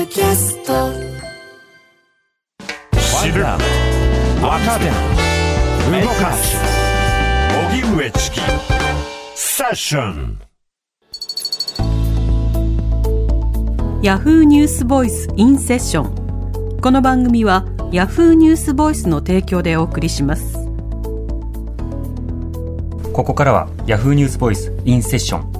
ドキャスト。知る若手動かす。荻上チキ。セッション。ヤフーニュースボイスインセッションこの番組はヤフーニュースボイスの提供でお送りします。ここからはヤフーニュースボイスインセッション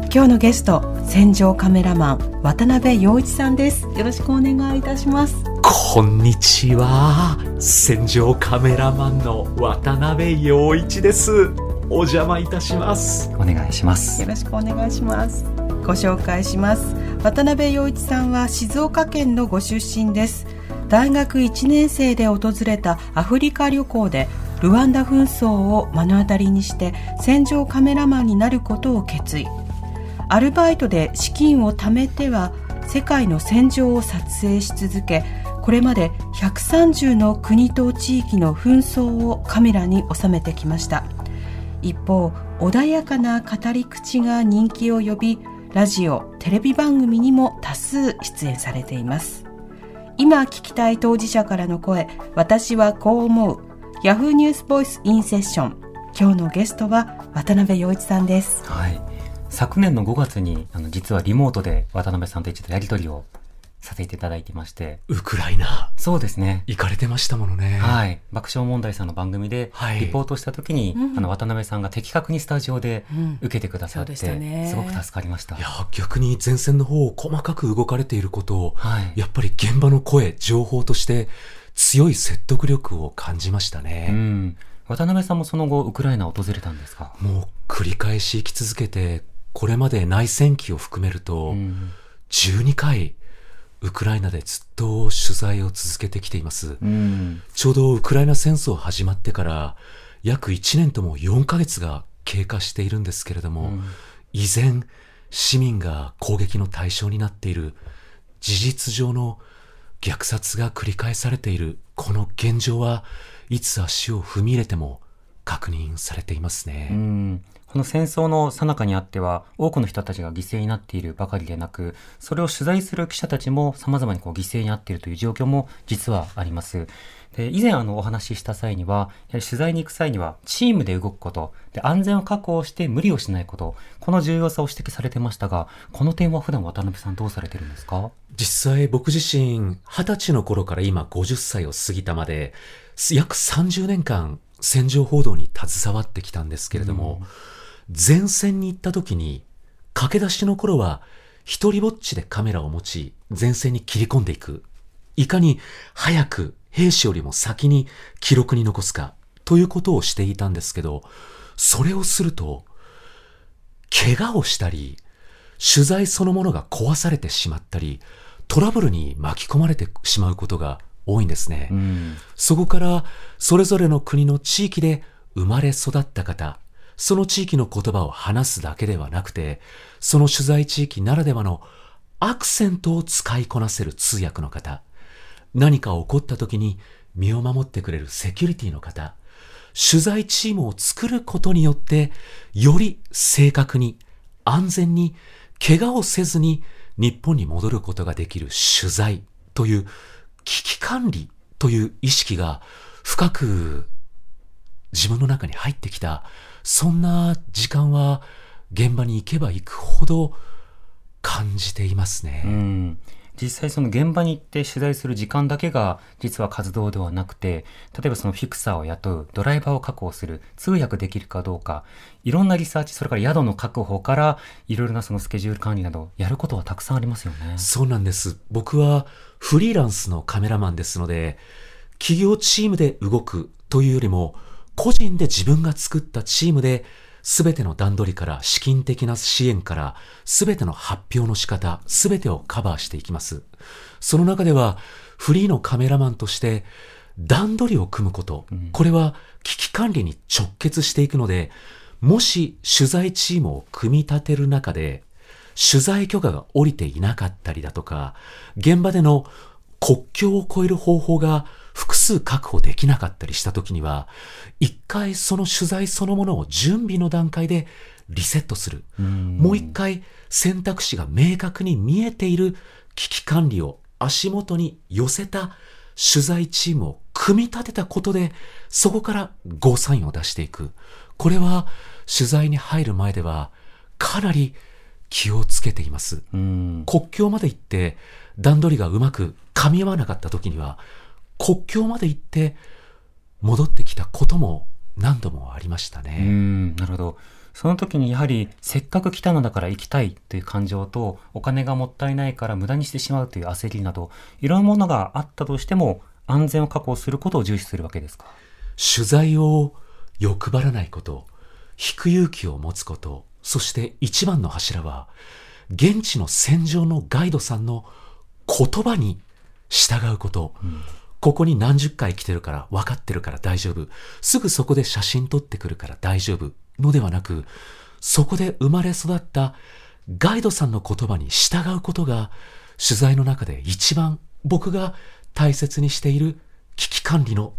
今日のゲスト戦場カメラマン渡辺陽一さんです。よろしくお願いいたします。こんにちは。戦場カメラマンの渡辺陽一です。お邪魔いたします。お願いします。よろしくお願いします。ご紹介します。渡辺陽一さんは静岡県のご出身です。大学1年生で訪れたアフリカ旅行でルワンダ紛争を目の当たりにして戦場カメラマンになることを決意アルバイトで資金を貯めては世界の戦場を撮影し続けこれまで130の国と地域の紛争をカメラに収めてきました。一方穏やかな語り口が人気を呼びラジオテレビ番組にも多数出演されています。今聞きたい当事者からの声私はこう思う。ヤフーニュースボイスインセッション今日のゲストは渡辺陽一さんです。はい。昨年の5月にあの実はリモートで渡辺さんと一度やり取りをさせていただいてまして。ウクライナ。そうですね。行かれてましたものね。はい。爆笑問題さんの番組ではい。リポートした時に、うん。あの渡辺さんが的確にスタジオでうん。受けてくださって、そうでしたね。すごく助かりました。いや逆に前線の方を細かく動かれていることをはい。やっぱり現場の声情報として強い説得力を感じましたうね、ん。渡辺さんもその後ウクライナを訪れたんですか？もう繰り返し生き続けてこれまで内戦期を含めると、12回ウクライナでずっと取材を続けてきています、うんちょうどウクライナ戦争始まってから約1年とも4ヶ月が経過しているんですけれども、うん依然市民が攻撃の対象になっている事実上の虐殺が繰り返されているこの現状はいつ足を踏み入れても確認されていますね。うんこの戦争の最中にあっては多くの人たちが犠牲になっているばかりでなくそれを取材する記者たちも様々にこう犠牲になっているという状況も実はあります。で以前あのお話しした際には取材に行く際にはチームで動くことで安全を確保して無理をしないことこの重要さを指摘されてましたがこの点は普段渡辺さんどうされてるんですか？実際僕自身20歳の頃から今50歳を過ぎたまで約30年間戦場報道に携わってきたんですけれども、前線に行った時に駆け出しの頃は一人ぼっちでカメラを持ち前線に切り込んでいく。いかに早く兵士よりも先に記録に残すかということをしていたんですけどそれをすると怪我をしたり取材そのものが壊されてしまったり、トラブルに巻き込まれてしまうことが多いんですね。うんそこから、それぞれの国の地域で生まれ育った方、その地域の言葉を話すだけではなくて、その取材地域ならではのアクセントを使いこなせる通訳の方、何か起こった時に身を守ってくれるセキュリティの方、取材チームを作ることによって、より正確に、安全に、怪我をせずに日本に戻ることができる取材という危機管理という意識が深く自分の中に入ってきた、そんな時間は現場に行けば行くほど感じていますね。うん実際その現場に行って取材する時間だけが実は活動ではなくて、例えばそのフィクサーを雇う、ドライバーを確保する、通訳できるかどうか、いろんなリサーチ、それから宿の確保から、いろいろなそのスケジュール管理など、やることはたくさんありますよね。そうなんです。僕はフリーランスのカメラマンですので、企業チームで動くというよりも、個人で自分が作ったチームで、すべての段取りから資金的な支援から、すべての発表の仕方、すべてをカバーしていきます。その中では、フリーのカメラマンとして、段取りを組むこと、うんこれは危機管理に直結していくので、もし取材チームを組み立てる中で、取材許可が下りていなかったりだとか、現場での国境を越える方法が複数確保できなかったりした時には、一回その取材そのものを準備の段階でリセットする。うんもう一回選択肢が明確に見えている危機管理を足元に寄せた取材チームを組み立てたことで、そこからゴーサインを出していく。これは取材に入る前ではかなり気をつけています。うん国境まで行って段取りがうまく噛み合わなかった時には、国境まで行って戻ってきたことも何度もありましたうね。んなるほど。その時にやはりせっかく来たのだから行きたいという感情とお金がもったいないから無駄にしてしまうという焦りなどいろんなものがあったとしても安全を確保することを重視するわけですか？取材を欲張らないこと、引く勇気を持つこと、そして一番の柱は、現地の戦場のガイドさんの言葉に従うこと。ここに何十回来てるから分かってるから大丈夫。すぐそこで写真撮ってくるから大丈夫。のではなく、そこで生まれ育ったガイドさんの言葉に従うことが、取材の中で一番僕が大切にしている危機管理の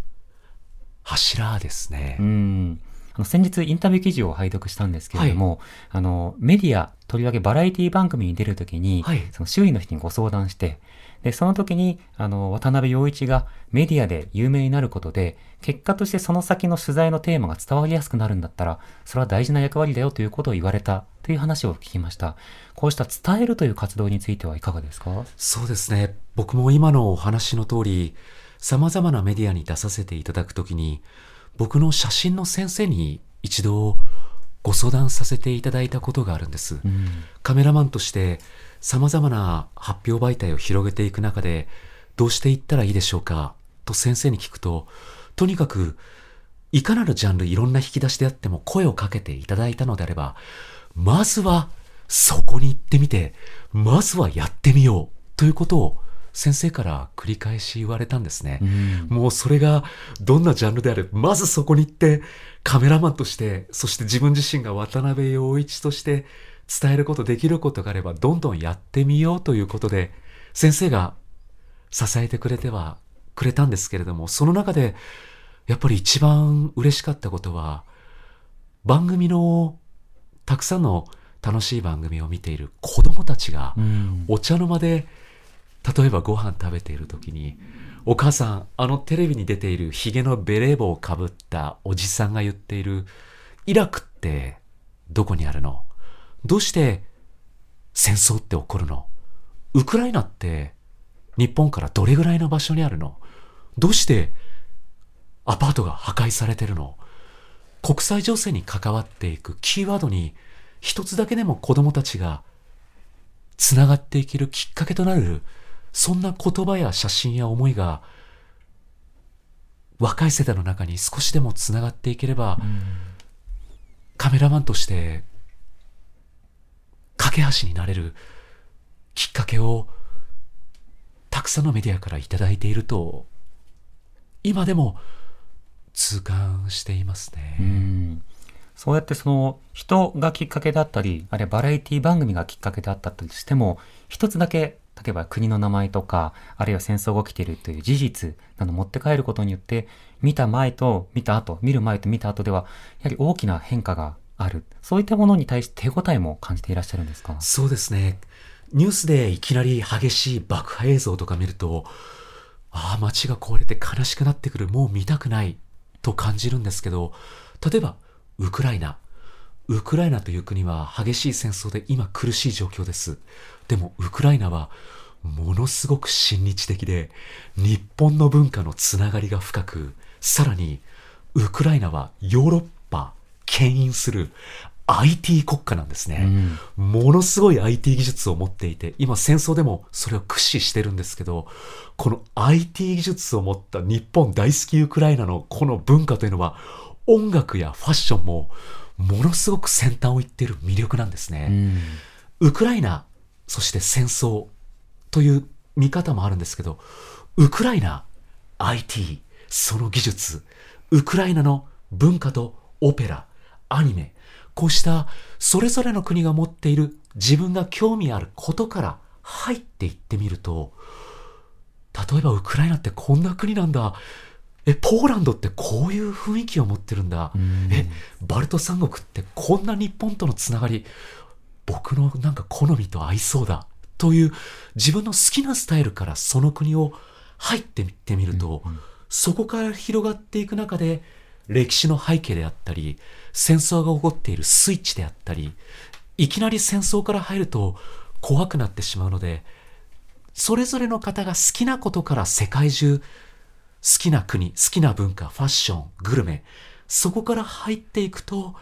柱ですね。うんあの先日インタビュー記事を拝読したんですけれども、あのメディア、とりわけバラエティ番組に出るときに、はいその周囲の人にご相談して、で、その時に、あの、渡辺陽一がメディアで有名になることで、結果としてその先の取材のテーマが伝わりやすくなるんだったら、それは大事な役割だよということを言われたという話を聞きました。こうした伝えるという活動についてはいかがですか？そうですね。僕も今のお話の通り、様々なメディアに出させていただくときに、僕の写真の先生に一度ご相談させていただいたことがあるんです。うん。カメラマンとして様々な発表媒体を広げていく中で、どうしていったらいいでしょうか？と先生に聞くと、とにかく、いかなるジャンルいろんな引き出しであっても声をかけていただいたのであれば、まずはそこに行ってみて、まずはやってみようということを先生から繰り返し言われたんですね。うんもうそれがどんなジャンルであれ、まずそこに行ってカメラマンとして、そして自分自身が渡辺陽一として伝えることできることがあれば、どんどんやってみようということで、先生が支えてくれてはくれたんですけれども、その中でやっぱり一番嬉しかったことは、番組のたくさんの楽しい番組を見ている子供たちが、うんお茶の間で例えばご飯食べている時にお母さんあのテレビに出ているヒゲのベレー帽をかぶったおじさんが言っているイラクってどこにあるの？どうして戦争って起こるの？ウクライナって日本からどれぐらいの場所にあるの？どうしてアパートが破壊されてるの？国際情勢に関わっていくキーワードに一つだけでも子供たちがつながっていけるきっかけとなる、そんな言葉や写真や思いが、若い世代の中に少しでもつながっていければ、カメラマンとして、架け橋になれるきっかけを、たくさんのメディアからいただいていると、今でも痛感していますね。うんそうやってその人がきっかけだったり、あるいはバラエティ番組がきっかけだったとしても、一つだけ、例えば国の名前とか、あるいは戦争が起きているという事実など持って帰ることによって、見た前と見た後、見る前と見た後では、やはり大きな変化がある。そういったものに対して手応えも感じていらっしゃるんですか？そうですね。ニュースでいきなり激しい爆破映像とか見ると、ああ、街が壊れて悲しくなってくる、もう見たくないと感じるんですけど、例えば、ウクライナ。ウクライナという国は激しい戦争で今苦しい状況です。でも、ウクライナはものすごく親日的で、日本の文化のつながりが深く、さらに、ウクライナはヨーロッパ、牽引する IT 国家なんですね。ものすごい IT 技術を持っていて、今戦争でもそれを駆使してるんですけど、この IT 技術を持った日本大好きウクライナのこの文化というのは、音楽やファッションもものすごく先端を行っている魅力なんですね。うんウクライナ、そして戦争という見方もあるんですけど、ウクライナ、IT、その技術、ウクライナの文化とオペラ、アニメ、こうしたそれぞれの国が持っている自分が興味あることから入っていってみると、例えばウクライナってこんな国なんだ。え、ポーランドってこういう雰囲気を持ってるんだ。え、バルト三国ってこんな日本とのつながり、僕のなんか好みと合いそうだ。という自分の好きなスタイルからその国を入ってみてみると、そこから広がっていく中で、歴史の背景であったり、戦争が起こっているスイッチであったり、いきなり戦争から入ると怖くなってしまうので、それぞれの方が好きなことから世界中、好好きな国、好きな文化、ファッション、グルメ、そこから入っていくと、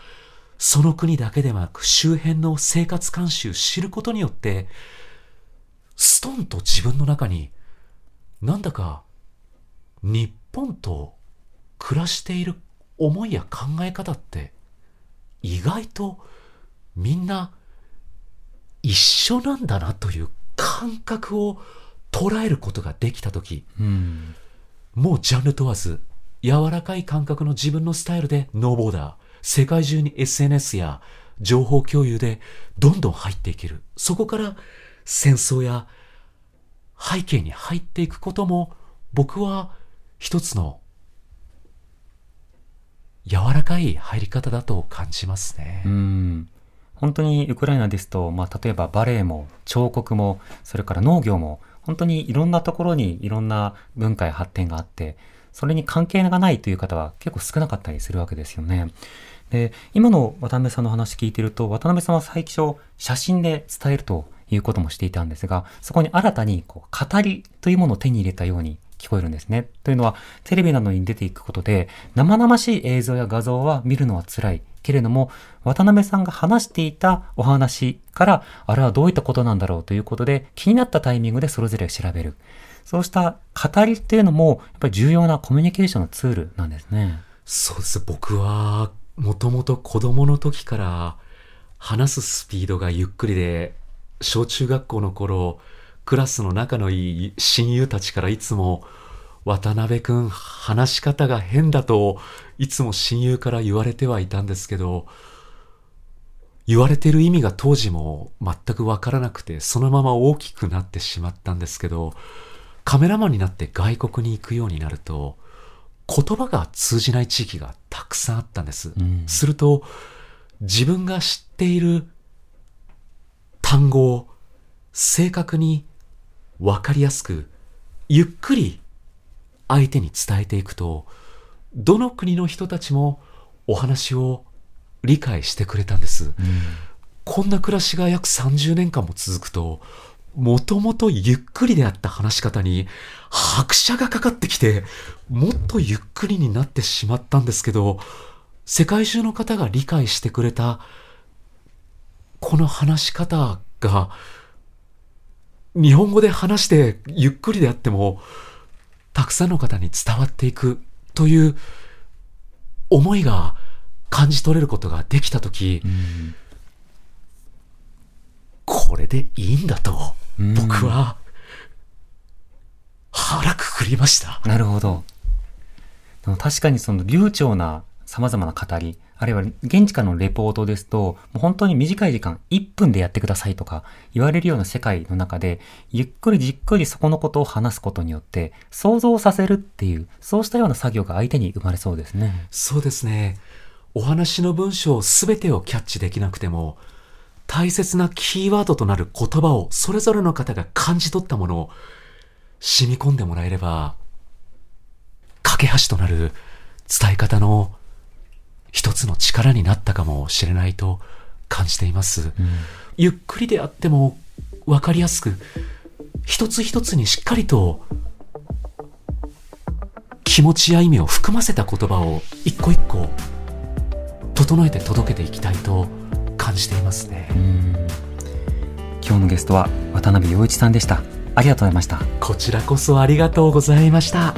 その国だけではなく周辺の生活慣習を知ることによって、ストンと自分の中に、なんだか日本と暮らしている思いや考え方って意外とみんな一緒なんだなという感覚を捉えることができた時、うん、もうジャンル問わず柔らかい感覚の自分のスタイルでノーボーダー世界中に SNS や情報共有でどんどん入っていけるそこから戦争や背景に入っていくことも僕は一つの柔らかい入り方だと感じますね。うん本当にウクライナですと、まあ、例えばバレエも彫刻もそれから農業も本当にいろんなところにいろんな文化や発展があってそれに関係がないという方は結構少なかったりするわけですよね。で今の渡辺さんの話聞いてると渡辺さんは最初写真で伝えるということもしていたんですがそこに新たにこう語りというものを手に入れたように聞こえるんですね。というのは、テレビなどに出ていくことで、生々しい映像や画像は見るのは辛い。けれども、渡辺さんが話していたお話から、あれはどういったことなんだろうということで、気になったタイミングでそれぞれ調べる。そうした語りっていうのも、やっぱり重要なコミュニケーションのツールなんですね。そうです。僕は、もともと子供の時から話すスピードがゆっくりで、小中学校の頃、クラスの仲のいい親友たちからいつも、渡辺くん話し方が変だといつも親友から言われてはいたんですけど、言われてる意味が当時も全くわからなくて、そのまま大きくなってしまったんですけど、カメラマンになって外国に行くようになると、言葉が通じない地域がたくさんあったんです。うん、すると、自分が知っている単語を正確にわかりやすく、ゆっくり相手に伝えていくと、どの国の人たちもお話を理解してくれたんです。うん、こんな暮らしが約30年間も続くと、もともとゆっくりであった話し方に拍車がかかってきて、もっとゆっくりになってしまったんですけど、世界中の方が理解してくれた、この話し方が、日本語で話してゆっくりであっても、たくさんの方に伝わっていくという思いが感じ取れることができたとき、うん、これでいいんだと、僕は腹くくりました。なるほど。確かにその流暢な様々な語り、あるいは現地からのレポートですと、もう本当に短い時間、1分でやってくださいとか言われるような世界の中で、ゆっくりじっくりそこのことを話すことによって、想像させるっていう、そうしたような作業が相手に生まれそうですね。そうですね。お話の文章すべてをキャッチできなくても、大切なキーワードとなる言葉をそれぞれの方が感じ取ったものを染み込んでもらえれば、架け橋となる伝え方の一つの力になったかもしれないと感じています。うん、ゆっくりであっても分かりやすく、一つ一つにしっかりと気持ちや意味を含ませた言葉を一個一個整えて届けていきたいと感じていますね。今日のゲストは渡辺陽一さんでした。ありがとうございました。こちらこそありがとうございました。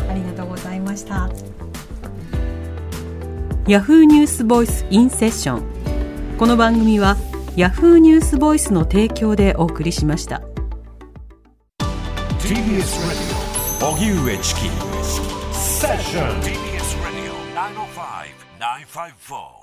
ヤフーニュースボイスインセッションこの番組はヤフーニュースボイスの提供でお送りしました。TBS ラジオ荻上チキ。セッション TBS Radio 905 954